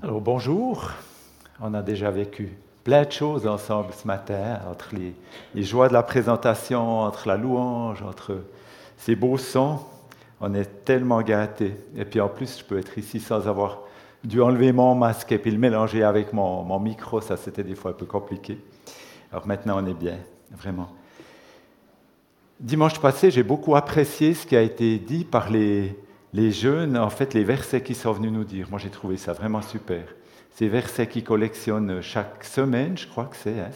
Alors bonjour, on a déjà vécu plein de choses ensemble ce matin, entre les, joies de la présentation, entre la louange, entre ces beaux sons. On est tellement gâtés. Et puis en plus, je peux être ici sans avoir dû enlever mon masque et puis le mélanger avec mon, mon micro. Ça, c'était des fois un peu compliqué. Alors maintenant, on est bien, vraiment. Dimanche passé, j'ai beaucoup apprécié ce qui a été dit par les, les jeunes, en fait, les versets qui sont venus nous dire. Moi, j'ai trouvé ça vraiment super. Ces versets qui collectionnent chaque semaine, je crois que c'est. Hein,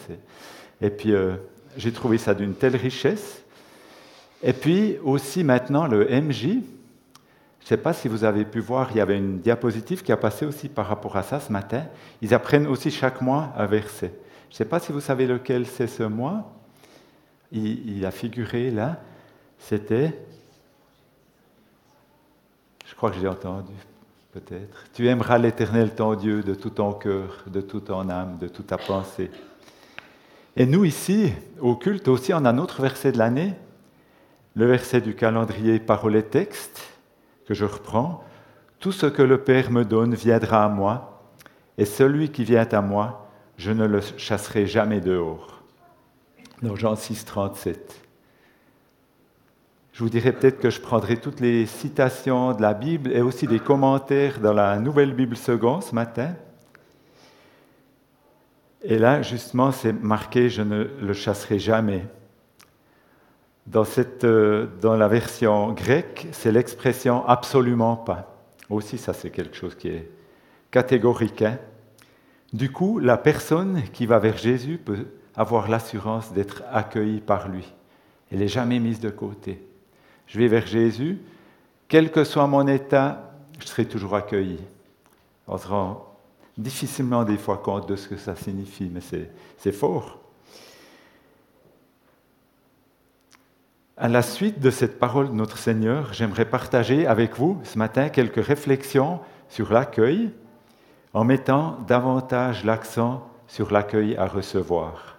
et puis, euh, j'ai trouvé ça d'une telle richesse. Et puis aussi maintenant, le MJ. Je ne sais pas si vous avez pu voir, il y avait une diapositive qui a passé aussi par rapport à ça ce matin. Ils apprennent aussi chaque mois un verset. Je ne sais pas si vous savez lequel c'est ce mois. il a figuré là. C'était crois que j'ai entendu, peut-être. Tu aimeras l'Éternel ton Dieu de tout ton cœur, de toute ton âme, de toute ta pensée. Et nous ici, au culte aussi, on a notre verset de l'année, le verset du calendrier parole et texte, que je reprends. Tout ce que le Père me donne viendra à moi, et celui qui vient à moi, je ne le chasserai jamais dehors. Dans Jean 6, 37. Je vous dirais peut-être que je prendrai toutes les citations de la Bible et aussi des commentaires dans la Nouvelle Bible seconde ce matin. Et là, justement, c'est marqué Je ne le chasserai jamais. Dans, cette, euh, dans la version grecque, c'est l'expression absolument pas. Aussi, ça, c'est quelque chose qui est catégorique. Hein. Du coup, la personne qui va vers Jésus peut avoir l'assurance d'être accueillie par lui. Elle n'est jamais mise de côté je vais vers Jésus, quel que soit mon état, je serai toujours accueilli. On se rend difficilement des fois compte de ce que ça signifie, mais c'est fort. À la suite de cette parole de notre Seigneur, j'aimerais partager avec vous ce matin quelques réflexions sur l'accueil, en mettant davantage l'accent sur l'accueil à recevoir.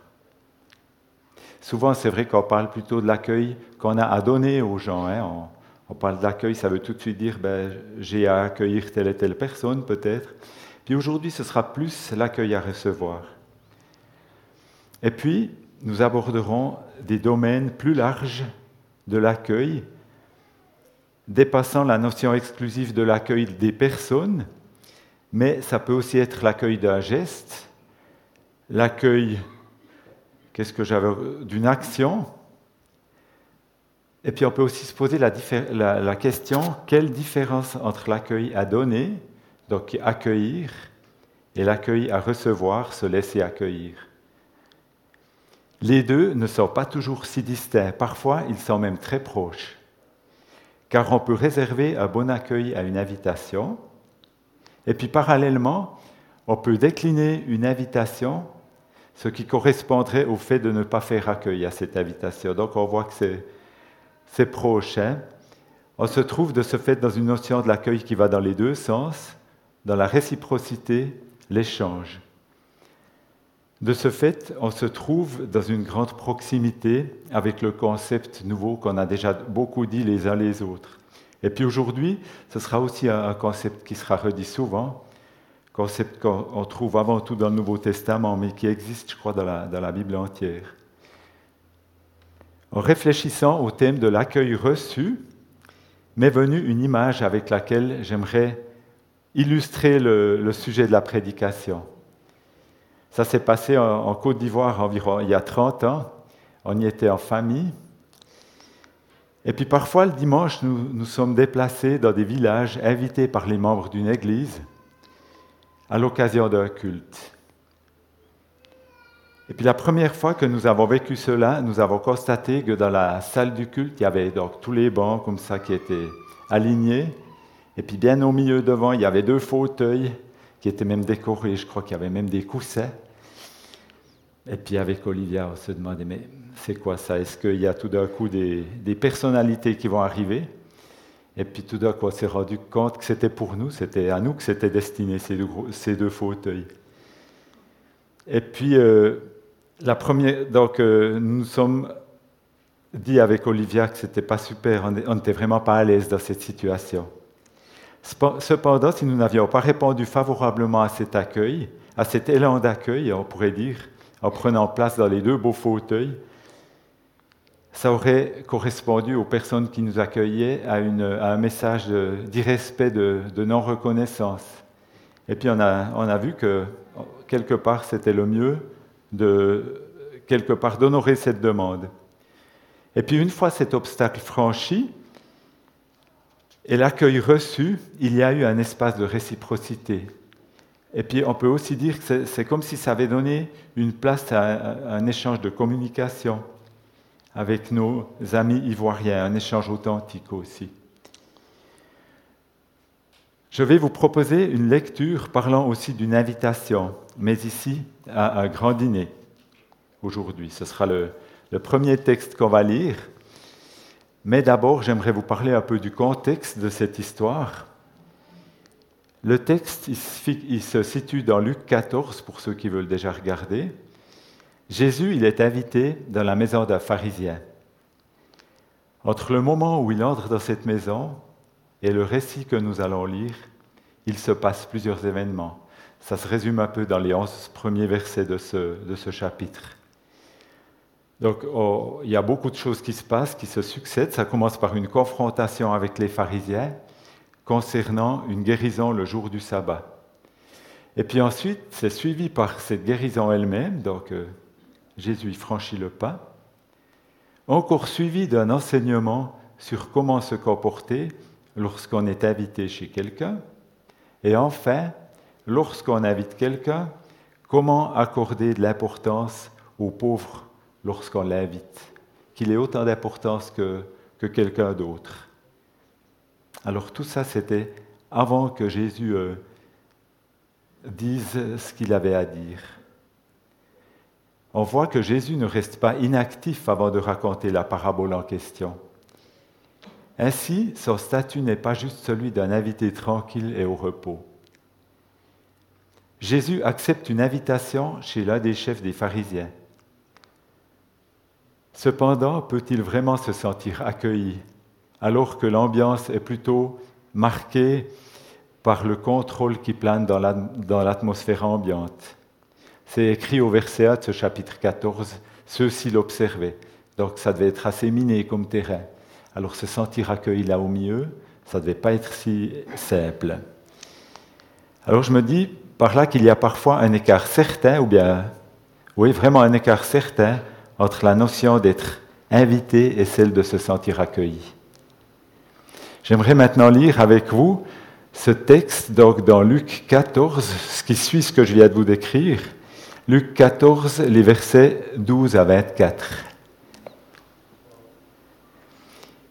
Souvent, c'est vrai qu'on parle plutôt de l'accueil qu'on a à donner aux gens. Hein. On, parle d'accueil, ça veut tout de suite dire ben, j'ai à accueillir telle et telle personne peut-être. Puis aujourd'hui, ce sera plus l'accueil à recevoir. Et puis, nous aborderons des domaines plus larges de l'accueil, dépassant la notion exclusive de l'accueil des personnes, mais ça peut aussi être l'accueil d'un geste, l'accueil Qu'est-ce que j'avais d'une action? Et puis on peut aussi se poser la, question quelle différence entre l'accueil à donner, donc accueillir, et l'accueil à recevoir, se laisser accueillir? Les deux ne sont pas toujours si distincts, parfois ils sont même très proches, car on peut réserver un bon accueil à une invitation, et puis parallèlement, on peut décliner une invitation ce qui correspondrait au fait de ne pas faire accueil à cette invitation. Donc on voit que c'est proche. On se trouve de ce fait dans une notion de l'accueil qui va dans les deux sens, dans la réciprocité, l'échange. De ce fait, on se trouve dans une grande proximité avec le concept nouveau qu'on a déjà beaucoup dit les uns les autres. Et puis aujourd'hui, ce sera aussi un concept qui sera redit souvent, concept qu'on trouve avant tout dans le Nouveau Testament, mais qui existe, je crois, dans la, Bible entière. En réfléchissant au thème de l'accueil reçu, m'est venue une image avec laquelle j'aimerais illustrer le, sujet de la prédication. Ça s'est passé en, Côte d'Ivoire environ il y a 30 ans. On y était en famille. Et puis parfois, le dimanche, nous nous sommes déplacés dans des villages invités par les membres d'une église à l'occasion d'un culte. Et puis la première fois que nous avons vécu cela, nous avons constaté que dans la salle du culte, il y avait donc tous les bancs comme ça qui étaient alignés. Et puis bien au milieu devant, il y avait deux fauteuils qui étaient même décorés. Je crois qu'il y avait même des coussins. Et puis avec Olivia, on se demandait, mais c'est quoi ça? Est-ce qu'il y a tout d'un coup des, des personnalités qui vont arriver? Et puis tout d'un coup, on s'est rendu compte que c'était pour nous, c'était à nous que c'était destiné ces deux, fauteuils. Et puis, euh, la première, donc, euh, nous sommes dit avec Olivia que c'était pas super, on n'était vraiment pas à l'aise dans cette situation. Cependant, si nous n'avions pas répondu favorablement à cet accueil, à cet élan d'accueil, on pourrait dire, en prenant place dans les deux beaux fauteuils, ça aurait correspondu aux personnes qui nous accueillaient à, un message d'irrespect, de, non-reconnaissance. Et puis on a, on a vu que quelque part c'était le mieux de quelque part d'honorer cette demande. Et puis une fois cet obstacle franchi et l'accueil reçu, il y a eu un espace de réciprocité. Et puis on peut aussi dire que c'est comme si ça avait donné une place à un échange de communication avec nos amis ivoiriens, un échange authentique aussi. Je vais vous proposer une lecture parlant aussi d'une invitation, mais ici à un grand dîner aujourd'hui. Ce sera le, premier texte qu'on va lire. Mais d'abord, j'aimerais vous parler un peu du contexte de cette histoire. Le texte, il se situe dans Luc 14, pour ceux qui veulent déjà regarder. Jésus, il est invité dans la maison d'un pharisien. Entre le moment où il entre dans cette maison et le récit que nous allons lire, il se passe plusieurs événements. Ça se résume un peu dans les onze premiers versets de ce, de ce chapitre. Donc, oh, il y a beaucoup de choses qui se passent, qui se succèdent. Ça commence par une confrontation avec les pharisiens concernant une guérison le jour du sabbat. Et puis ensuite, c'est suivi par cette guérison elle-même, donc euh, Jésus franchit le pas, encore suivi d'un enseignement sur comment se comporter lorsqu'on est invité chez quelqu'un, et enfin, lorsqu'on invite quelqu'un, comment accorder de l'importance aux pauvres lorsqu'on l'invite, qu'il ait autant d'importance que, que quelqu'un d'autre. Alors tout ça, c'était avant que Jésus euh, dise ce qu'il avait à dire. On voit que Jésus ne reste pas inactif avant de raconter la parabole en question. Ainsi, son statut n'est pas juste celui d'un invité tranquille et au repos. Jésus accepte une invitation chez l'un des chefs des pharisiens. Cependant, peut-il vraiment se sentir accueilli alors que l'ambiance est plutôt marquée par le contrôle qui plane dans l'atmosphère ambiante? C'est écrit au verset 1 de ce chapitre 14, ceux-ci l'observaient. Donc ça devait être assez miné comme terrain. Alors se sentir accueilli là au milieu, ça ne devait pas être si simple. Alors je me dis par là qu'il y a parfois un écart certain, ou bien, oui, vraiment un écart certain entre la notion d'être invité et celle de se sentir accueilli. J'aimerais maintenant lire avec vous ce texte donc dans Luc 14, ce qui suit ce que je viens de vous décrire. Luc 14, les versets 12 à 24.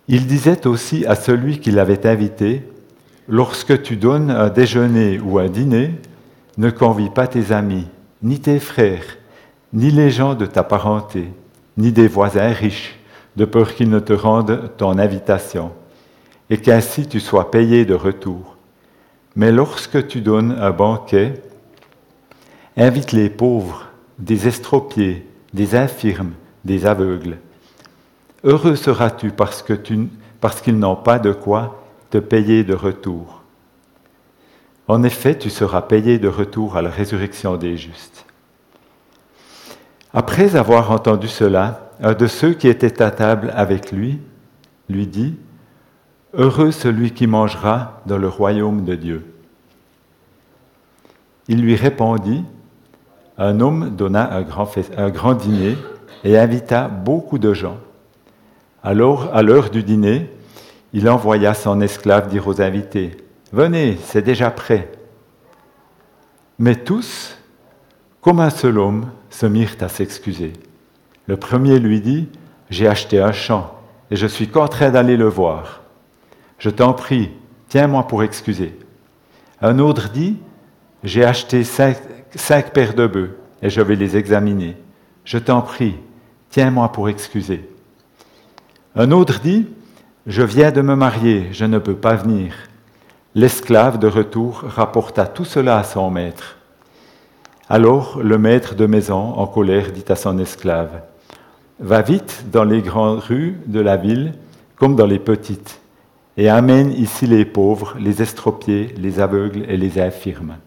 Il disait aussi à celui qui l'avait invité, Lorsque tu donnes un déjeuner ou un dîner, ne convie pas tes amis, ni tes frères, ni les gens de ta parenté, ni des voisins riches, de peur qu'ils ne te rendent ton invitation, et qu'ainsi tu sois payé de retour. Mais lorsque tu donnes un banquet, invite les pauvres, des estropiés, des infirmes, des aveugles. Heureux seras-tu parce qu'ils parce n'ont pas de quoi te payer de retour. En effet, tu seras payé de retour à la résurrection des justes. Après avoir entendu cela, un de ceux qui étaient à table avec lui lui dit, Heureux celui qui mangera dans le royaume de Dieu. Il lui répondit, Un homme donna un grand, dîner et invita beaucoup de gens. Alors, à l'heure du dîner, il envoya son esclave dire aux invités, Venez, c'est déjà prêt. Mais tous, comme un seul homme, se mirent à s'excuser. Le premier lui dit, J'ai acheté un champ et je suis contraint d'aller le voir. Je t'en prie, tiens-moi pour excuser. Un autre dit, J'ai acheté cinq, cinq paires de bœufs et je vais les examiner. Je t'en prie, tiens-moi pour excuser. Un autre dit, je viens de me marier, je ne peux pas venir. L'esclave de retour rapporta tout cela à son maître. Alors le maître de maison, en colère, dit à son esclave, Va vite dans les grandes rues de la ville comme dans les petites, et amène ici les pauvres, les estropiés, les aveugles et les infirmes.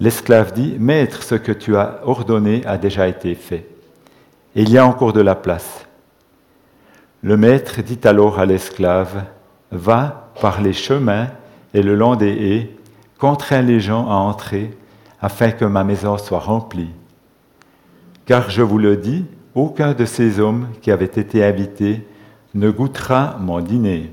L'esclave dit, Maître, ce que tu as ordonné a déjà été fait, il y a encore de la place. Le maître dit alors à l'esclave, Va par les chemins et le long des haies, contrains les gens à entrer, afin que ma maison soit remplie. Car je vous le dis, aucun de ces hommes qui avaient été invités ne goûtera mon dîner.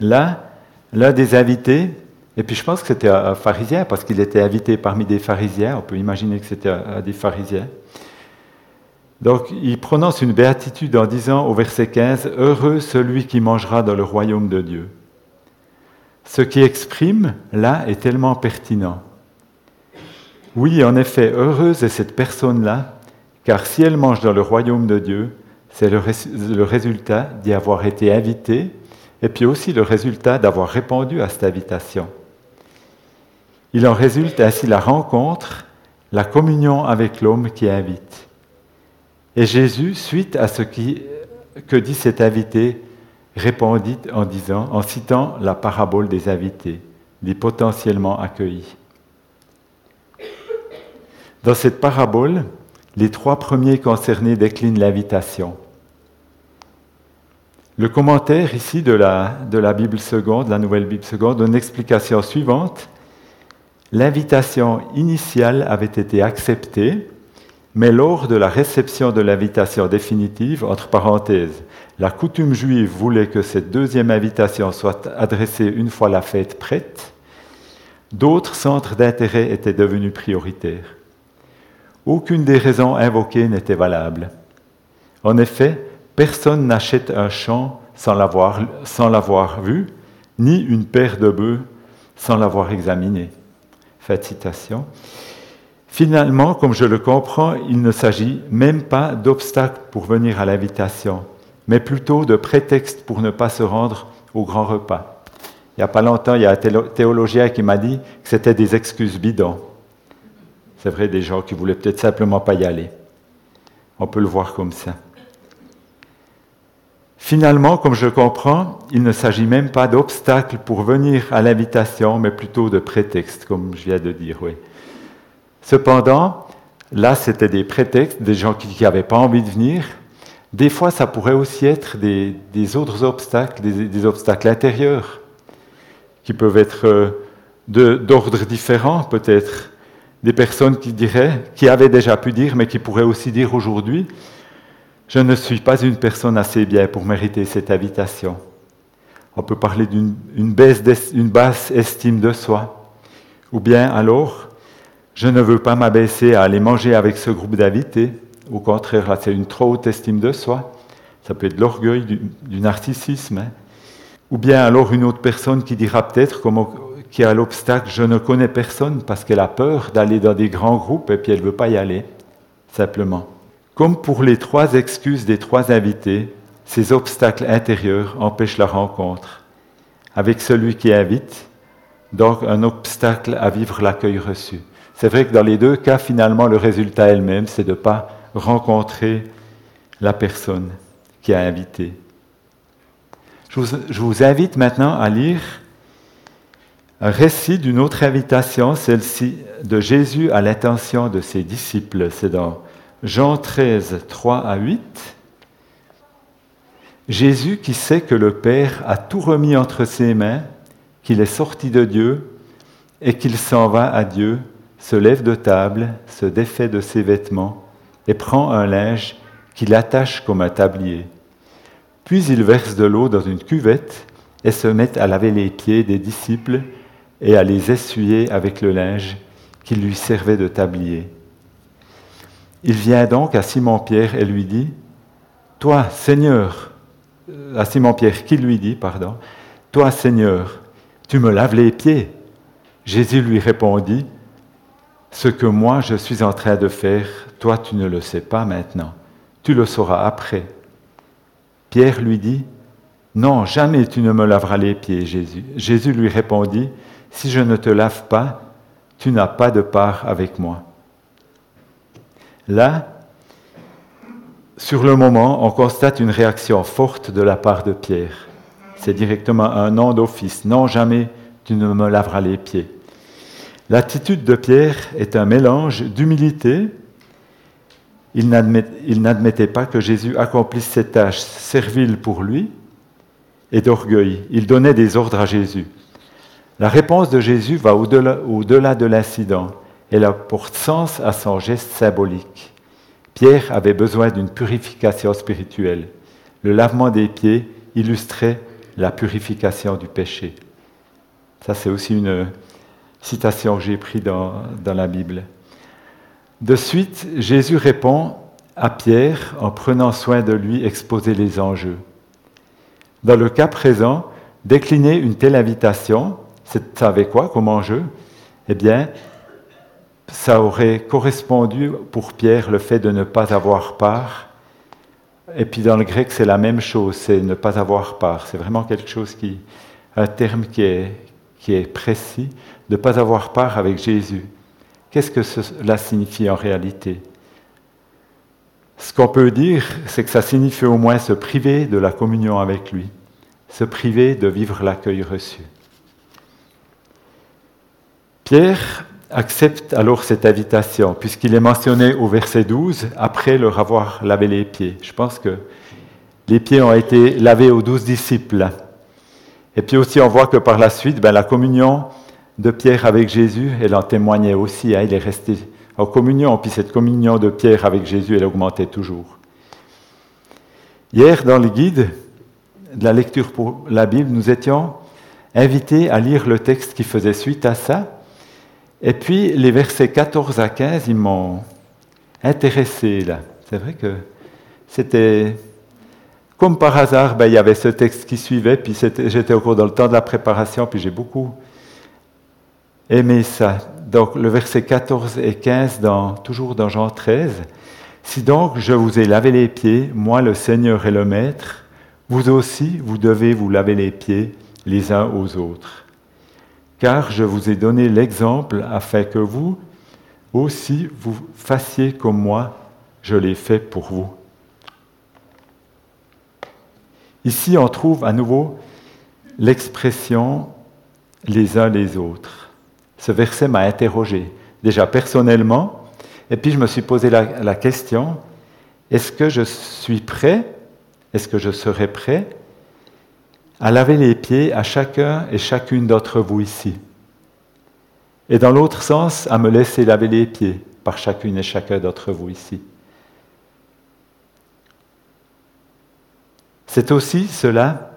Là, l'un des invités, et puis je pense que c'était un pharisien, parce qu'il était invité parmi des pharisiens, on peut imaginer que c'était un des pharisiens. Donc il prononce une béatitude en disant au verset 15, Heureux celui qui mangera dans le royaume de Dieu. Ce qui exprime là est tellement pertinent. Oui, en effet, heureuse est cette personne-là, car si elle mange dans le royaume de Dieu, c'est le, le résultat d'y avoir été invitée et puis aussi le résultat d'avoir répondu à cette invitation. Il en résulte ainsi la rencontre, la communion avec l'homme qui invite. Et Jésus, suite à ce que dit cet invité, répondit en disant, en citant la parabole des invités, des potentiellement accueillis. Dans cette parabole, les trois premiers concernés déclinent l'invitation. Le commentaire ici de la, de la Bible seconde, la nouvelle Bible seconde, donne l'explication suivante. L'invitation initiale avait été acceptée, mais lors de la réception de l'invitation définitive, entre parenthèses, la coutume juive voulait que cette deuxième invitation soit adressée une fois la fête prête, d'autres centres d'intérêt étaient devenus prioritaires. Aucune des raisons invoquées n'était valable. En effet, Personne n'achète un champ sans l'avoir vu, ni une paire de bœufs sans l'avoir examiné. Fait citation. Finalement, comme je le comprends, il ne s'agit même pas d'obstacle pour venir à l'invitation, mais plutôt de prétexte pour ne pas se rendre au grand repas. Il n'y a pas longtemps, il y a un théologien qui m'a dit que c'était des excuses bidons. C'est vrai, des gens qui voulaient peut-être simplement pas y aller. On peut le voir comme ça. Finalement, comme je comprends, il ne s'agit même pas d'obstacle pour venir à l'invitation, mais plutôt de prétexte, comme je viens de dire. Oui. Cependant, là, c'était des prétextes, des gens qui n'avaient pas envie de venir. Des fois, ça pourrait aussi être des, autres obstacles, des, obstacles intérieurs, qui peuvent être euh, d'ordre différent, peut-être. Des personnes qui diraient, qui avaient déjà pu dire, mais qui pourraient aussi dire aujourd'hui, je ne suis pas une personne assez bien pour mériter cette invitation. On peut parler d'une basse estime de soi. Ou bien alors, je ne veux pas m'abaisser à aller manger avec ce groupe d'invités. Au contraire, là, c'est une trop haute estime de soi. Ça peut être l'orgueil, du, narcissisme. Hein. Ou bien alors une autre personne qui dira peut-être, qui a l'obstacle, je ne connais personne parce qu'elle a peur d'aller dans des grands groupes et puis elle ne veut pas y aller, simplement. Comme pour les trois excuses des trois invités, ces obstacles intérieurs empêchent la rencontre avec celui qui invite, donc un obstacle à vivre l'accueil reçu. C'est vrai que dans les deux cas, finalement, le résultat elle-même, c'est de ne pas rencontrer la personne qui a invité. Je vous, je vous invite maintenant à lire un récit d'une autre invitation, celle-ci de Jésus à l'intention de ses disciples. C'est dans Jean 13, 3 à 8. Jésus qui sait que le Père a tout remis entre ses mains, qu'il est sorti de Dieu et qu'il s'en va à Dieu, se lève de table, se défait de ses vêtements et prend un linge qu'il attache comme un tablier. Puis il verse de l'eau dans une cuvette et se met à laver les pieds des disciples et à les essuyer avec le linge qui lui servait de tablier. Il vient donc à Simon-Pierre et lui dit, Toi, Seigneur, à Simon-Pierre qui lui dit, pardon, Toi, Seigneur, tu me laves les pieds. Jésus lui répondit, Ce que moi je suis en train de faire, toi tu ne le sais pas maintenant, tu le sauras après. Pierre lui dit, Non, jamais tu ne me laveras les pieds, Jésus. Jésus lui répondit, Si je ne te lave pas, tu n'as pas de part avec moi. Là, sur le moment, on constate une réaction forte de la part de Pierre. C'est directement un non d'office. Non, jamais tu ne me laveras les pieds. L'attitude de Pierre est un mélange d'humilité. Il n'admettait pas que Jésus accomplisse cette tâche servile pour lui et d'orgueil. Il donnait des ordres à Jésus. La réponse de Jésus va au-delà de l'incident. Elle apporte sens à son geste symbolique. Pierre avait besoin d'une purification spirituelle. Le lavement des pieds illustrait la purification du péché. Ça, c'est aussi une citation que j'ai prise dans, la Bible. De suite, Jésus répond à Pierre en prenant soin de lui exposer les enjeux. Dans le cas présent, décliner une telle invitation, ça avait quoi comme enjeu? Eh bien, ça aurait correspondu pour Pierre le fait de ne pas avoir part. Et puis dans le grec, c'est la même chose, c'est ne pas avoir part. C'est vraiment quelque chose qui, un terme qui est, qui est précis, de ne pas avoir part avec Jésus. Qu'est-ce que cela signifie en réalité? Ce qu'on peut dire, c'est que ça signifie au moins se priver de la communion avec lui, se priver de vivre l'accueil reçu. Pierre accepte alors cette invitation, puisqu'il est mentionné au verset 12, après leur avoir lavé les pieds. Je pense que les pieds ont été lavés aux douze disciples. Et puis aussi, on voit que par la suite, ben, la communion de Pierre avec Jésus, elle en témoignait aussi. Hein. il est resté en communion, puis cette communion de Pierre avec Jésus, elle augmentait toujours. Hier, dans le guide de la lecture pour la Bible, nous étions invités à lire le texte qui faisait suite à ça, et puis les versets 14 à 15, ils m'ont intéressé là. C'est vrai que c'était comme par hasard, ben, il y avait ce texte qui suivait, puis j'étais cours dans le temps de la préparation, puis j'ai beaucoup aimé ça. Donc le verset 14 et 15, dans, toujours dans Jean 13. Si donc je vous ai lavé les pieds, moi le Seigneur et le Maître, vous aussi, vous devez vous laver les pieds les uns aux autres car je vous ai donné l'exemple afin que vous aussi vous fassiez comme moi, je l'ai fait pour vous. Ici, on trouve à nouveau l'expression les uns les autres. Ce verset m'a interrogé, déjà personnellement, et puis je me suis posé la, question, est-ce que je suis prêt, est-ce que je serai prêt à laver les pieds à chacun et chacune d'entre vous ici. Et dans l'autre sens, à me laisser laver les pieds par chacune et chacun d'entre vous ici. C'est aussi cela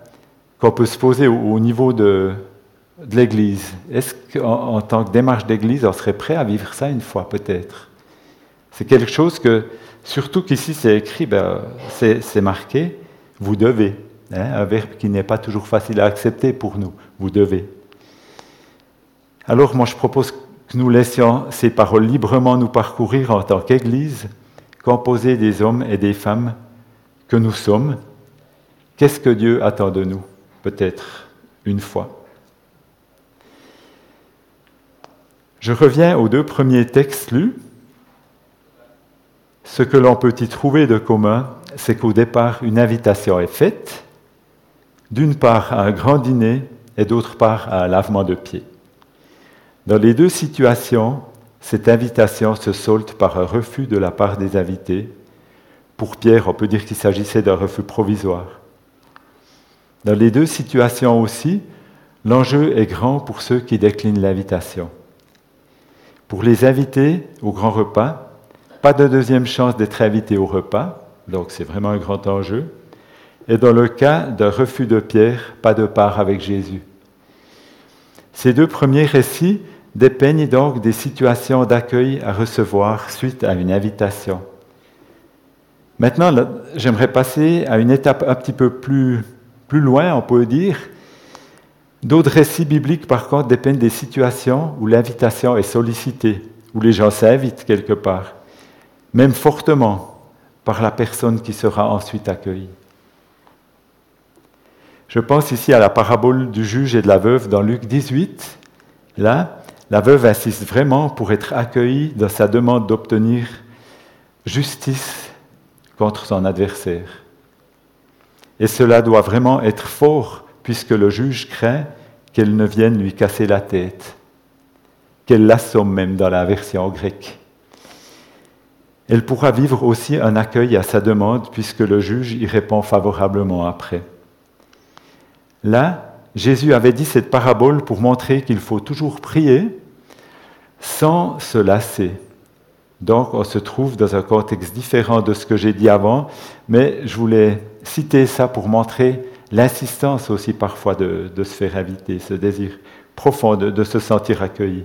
qu'on peut se poser au, niveau de, l'Église. Est-ce qu'en tant que démarche d'Église, on serait prêt à vivre ça une fois peut-être? C'est quelque chose que, surtout qu'ici c'est écrit, ben, c'est marqué, vous devez. Hein, un verbe qui n'est pas toujours facile à accepter pour nous. Vous devez. Alors moi je propose que nous laissions ces paroles librement nous parcourir en tant qu'Église, composée des hommes et des femmes que nous sommes. Qu'est-ce que Dieu attend de nous Peut-être une fois? Je reviens aux deux premiers textes lus. Ce que l'on peut y trouver de commun, c'est qu'au départ, une invitation est faite d'une part à un grand dîner et d'autre part à un lavement de pieds. Dans les deux situations, cette invitation se solde par un refus de la part des invités. Pour Pierre, on peut dire qu'il s'agissait d'un refus provisoire. Dans les deux situations aussi, l'enjeu est grand pour ceux qui déclinent l'invitation. Pour les invités au grand repas, pas de deuxième chance d'être invité au repas, donc c'est vraiment un grand enjeu. Et dans le cas d'un refus de Pierre, pas de part avec Jésus. Ces deux premiers récits dépeignent donc des situations d'accueil à recevoir suite à une invitation. Maintenant, j'aimerais passer à une étape un petit peu plus, plus loin, on peut dire. D'autres récits bibliques, par contre, dépeignent des situations où l'invitation est sollicitée, où les gens s'invitent quelque part, même fortement par la personne qui sera ensuite accueillie. Je pense ici à la parabole du juge et de la veuve dans Luc 18. Là, la veuve insiste vraiment pour être accueillie dans sa demande d'obtenir justice contre son adversaire. Et cela doit vraiment être fort puisque le juge craint qu'elle ne vienne lui casser la tête, qu'elle l'assomme même dans la version grecque. Elle pourra vivre aussi un accueil à sa demande puisque le juge y répond favorablement après. Là, Jésus avait dit cette parabole pour montrer qu'il faut toujours prier sans se lasser. Donc on se trouve dans un contexte différent de ce que j'ai dit avant, mais je voulais citer ça pour montrer l'insistance aussi parfois de, se faire inviter, ce désir profond de, se sentir accueilli.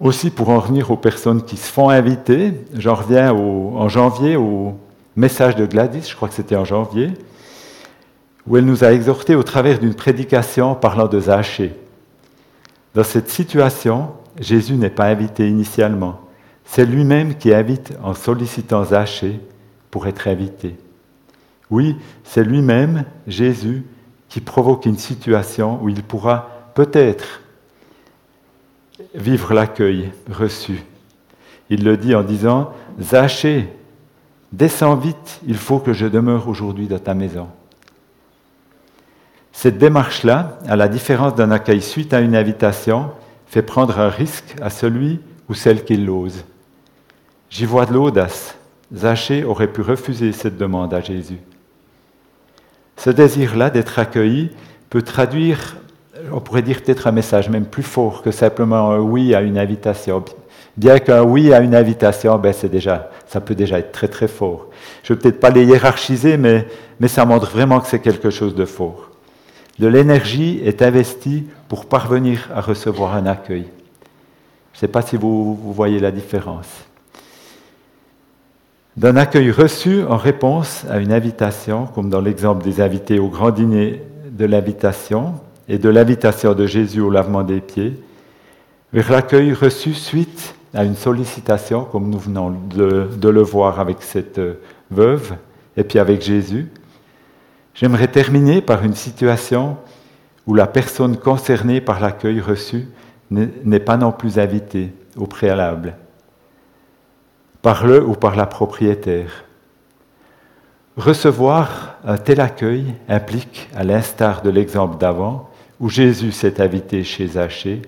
Aussi pour en revenir aux personnes qui se font inviter, j'en reviens en janvier au message de Gladys, je crois que c'était en janvier, où elle nous a exhortés au travers d'une prédication parlant de Zachée. Dans cette situation, Jésus n'est pas invité initialement. C'est lui-même qui invite en sollicitant Zachée pour être invité. Oui, c'est lui-même, Jésus, qui provoque une situation où il pourra peut-être vivre l'accueil reçu. Il le dit en disant, Zachée, descends vite, il faut que je demeure aujourd'hui dans ta maison. Cette démarche-là, à la différence d'un accueil suite à une invitation, fait prendre un risque à celui ou celle qui l'ose. J'y vois de l'audace. Zachée aurait pu refuser cette demande à Jésus. Ce désir-là d'être accueilli peut traduire, on pourrait dire peut-être un message même plus fort que simplement un oui à une invitation. Bien qu'un oui à une invitation, ben c'est déjà, ça peut déjà être très très fort. Je ne veux peut-être pas les hiérarchiser, mais, mais ça montre vraiment que c'est quelque chose de fort de l'énergie est investie pour parvenir à recevoir un accueil. Je ne sais pas si vous, voyez la différence. D'un accueil reçu en réponse à une invitation, comme dans l'exemple des invités au grand dîner de l'invitation et de l'invitation de Jésus au lavement des pieds, vers l'accueil reçu suite à une sollicitation, comme nous venons de le voir avec cette veuve et puis avec Jésus, J'aimerais terminer par une situation où la personne concernée par l'accueil reçu n'est pas non plus invitée au préalable, par le ou par la propriétaire. Recevoir un tel accueil implique, à l'instar de l'exemple d'avant, où Jésus s'est invité chez Zachée,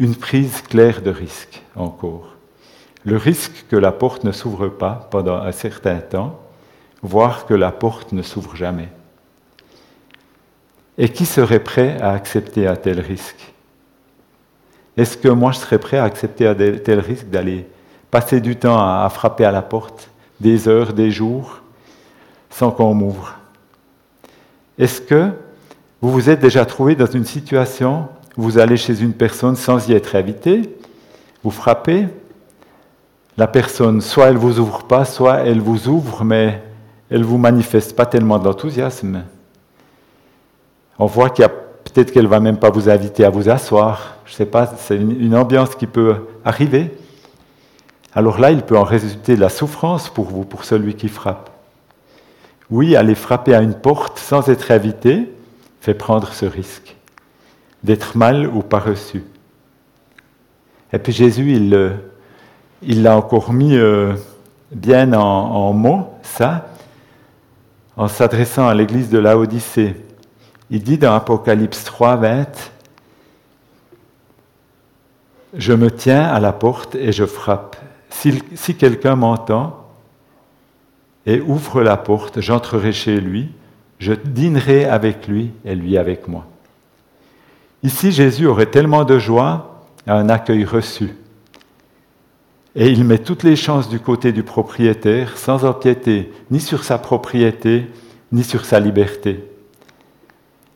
une prise claire de risque encore. Le risque que la porte ne s'ouvre pas pendant un certain temps, voir que la porte ne s'ouvre jamais. Et qui serait prêt à accepter un tel risque? Est-ce que moi je serais prêt à accepter un tel risque d'aller passer du temps à frapper à la porte, des heures, des jours, sans qu'on m'ouvre? Est-ce que vous vous êtes déjà trouvé dans une situation où vous allez chez une personne sans y être invité, vous frappez, la personne, soit elle vous ouvre pas, soit elle vous ouvre, mais elle ne vous manifeste pas tellement d'enthousiasme. On voit qu'il y a peut-être qu'elle ne va même pas vous inviter à vous asseoir. Je ne sais pas, c'est une, ambiance qui peut arriver. Alors là, il peut en résulter de la souffrance pour vous, pour celui qui frappe. Oui, aller frapper à une porte sans être invité fait prendre ce risque d'être mal ou pas reçu. Et puis Jésus, il l'a encore mis euh, bien en, en mots, ça, en s'adressant à l'église de Laodicée. Il dit dans Apocalypse 3, 20, Je me tiens à la porte et je frappe. Si, si quelqu'un m'entend et ouvre la porte, j'entrerai chez lui, je dînerai avec lui et lui avec moi. Ici, Jésus aurait tellement de joie à un accueil reçu. Et il met toutes les chances du côté du propriétaire sans empiéter ni sur sa propriété, ni sur sa liberté.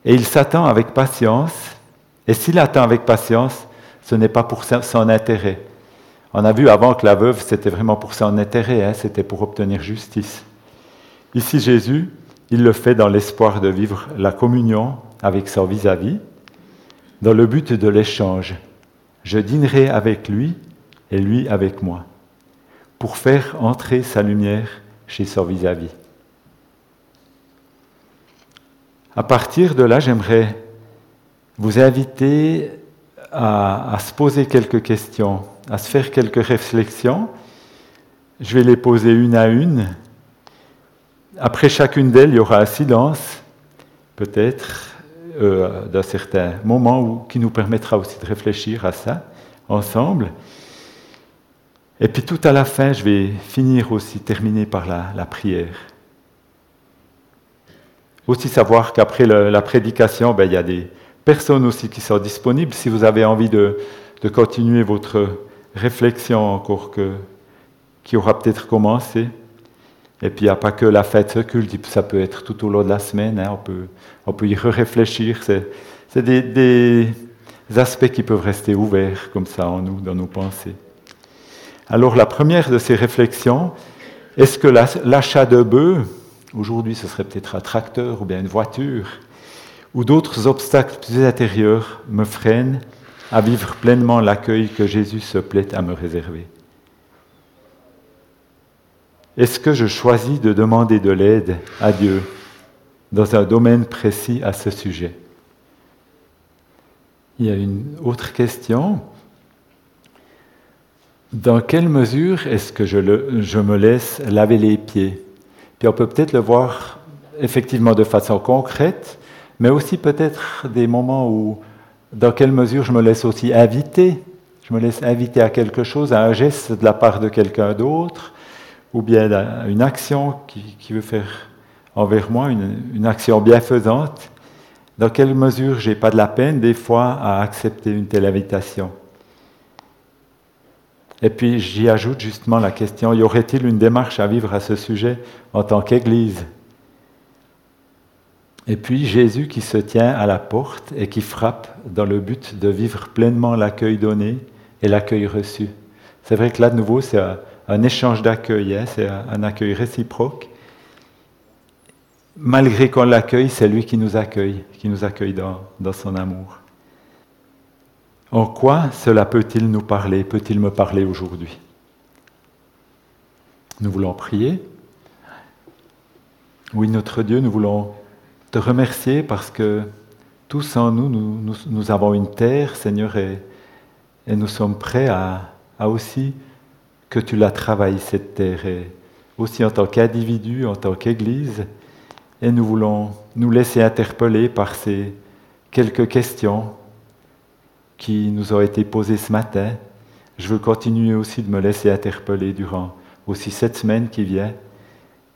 Et il s'attend avec patience, et s'il attend avec patience, ce n'est pas pour son intérêt. On a vu avant que la veuve, c'était vraiment pour son intérêt, hein, c'était pour obtenir justice. Ici, Jésus, il le fait dans l'espoir de vivre la communion avec son vis-à-vis, -vis, dans le but de l'échange. Je dînerai avec lui et lui avec moi, pour faire entrer sa lumière chez son vis-à-vis. À partir de là, j'aimerais vous inviter à, se poser quelques questions, à se faire quelques réflexions. Je vais les poser une à une. Après chacune d'elles, il y aura un silence, peut-être, euh, d'un certain moment qui nous permettra aussi de réfléchir à ça ensemble. Et puis tout à la fin, je vais finir aussi, terminer par la, prière. Aussi savoir qu'après la prédication, ben, il y a des personnes aussi qui sont disponibles. Si vous avez envie de, continuer votre réflexion encore que, qui aura peut-être commencé. Et puis il n'y a pas que la fête, ce culte, ça peut être tout au long de la semaine, hein. on, peut, on peut y réfléchir. C'est des, des aspects qui peuvent rester ouverts comme ça en nous, dans nos pensées. Alors la première de ces réflexions, est-ce que l'achat de bœufs, aujourd'hui ce serait peut-être un tracteur ou bien une voiture, ou d'autres obstacles plus intérieurs me freinent à vivre pleinement l'accueil que Jésus se plaît à me réserver? Est-ce que je choisis de demander de l'aide à Dieu dans un domaine précis à ce sujet? Il y a une autre question. Dans quelle mesure est-ce que je, me laisse laver les pieds? Puis on peut peut-être le voir effectivement de façon concrète, mais aussi peut-être des moments où, dans quelle mesure je me laisse aussi inviter, je me laisse inviter à quelque chose, à un geste de la part de quelqu'un d'autre, ou bien à une action qui, veut faire envers moi, une, une action bienfaisante. Dans quelle mesure j'ai pas de la peine des fois à accepter une telle invitation? Et puis j'y ajoute justement la question, y aurait-il une démarche à vivre à ce sujet en tant qu'Église? Et puis Jésus qui se tient à la porte et qui frappe dans le but de vivre pleinement l'accueil donné et l'accueil reçu. C'est vrai que là de nouveau c'est un, échange d'accueil, hein, c'est un, accueil réciproque. Malgré qu'on l'accueille, c'est lui qui nous accueille, qui nous accueille dans son amour. En quoi cela peut-il nous parler, peut-il me parler aujourd'hui? Nous voulons prier. Oui, notre Dieu, nous voulons te remercier parce que tous en nous, nous, avons une terre, Seigneur, et, nous sommes prêts à, aussi que tu la travailles, cette terre, et aussi en tant qu'individu, en tant qu'Église, et nous voulons nous laisser interpeller par ces quelques questions qui nous ont été posées ce matin. Je veux continuer aussi de me laisser interpeller durant aussi cette semaine qui vient,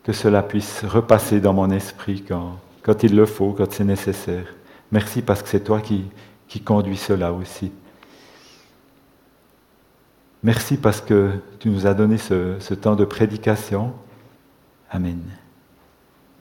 que cela puisse repasser dans mon esprit quand, quand il le faut, quand c'est nécessaire. Merci parce que c'est toi qui, qui conduis cela aussi. Merci parce que tu nous as donné ce, ce temps de prédication. Amen.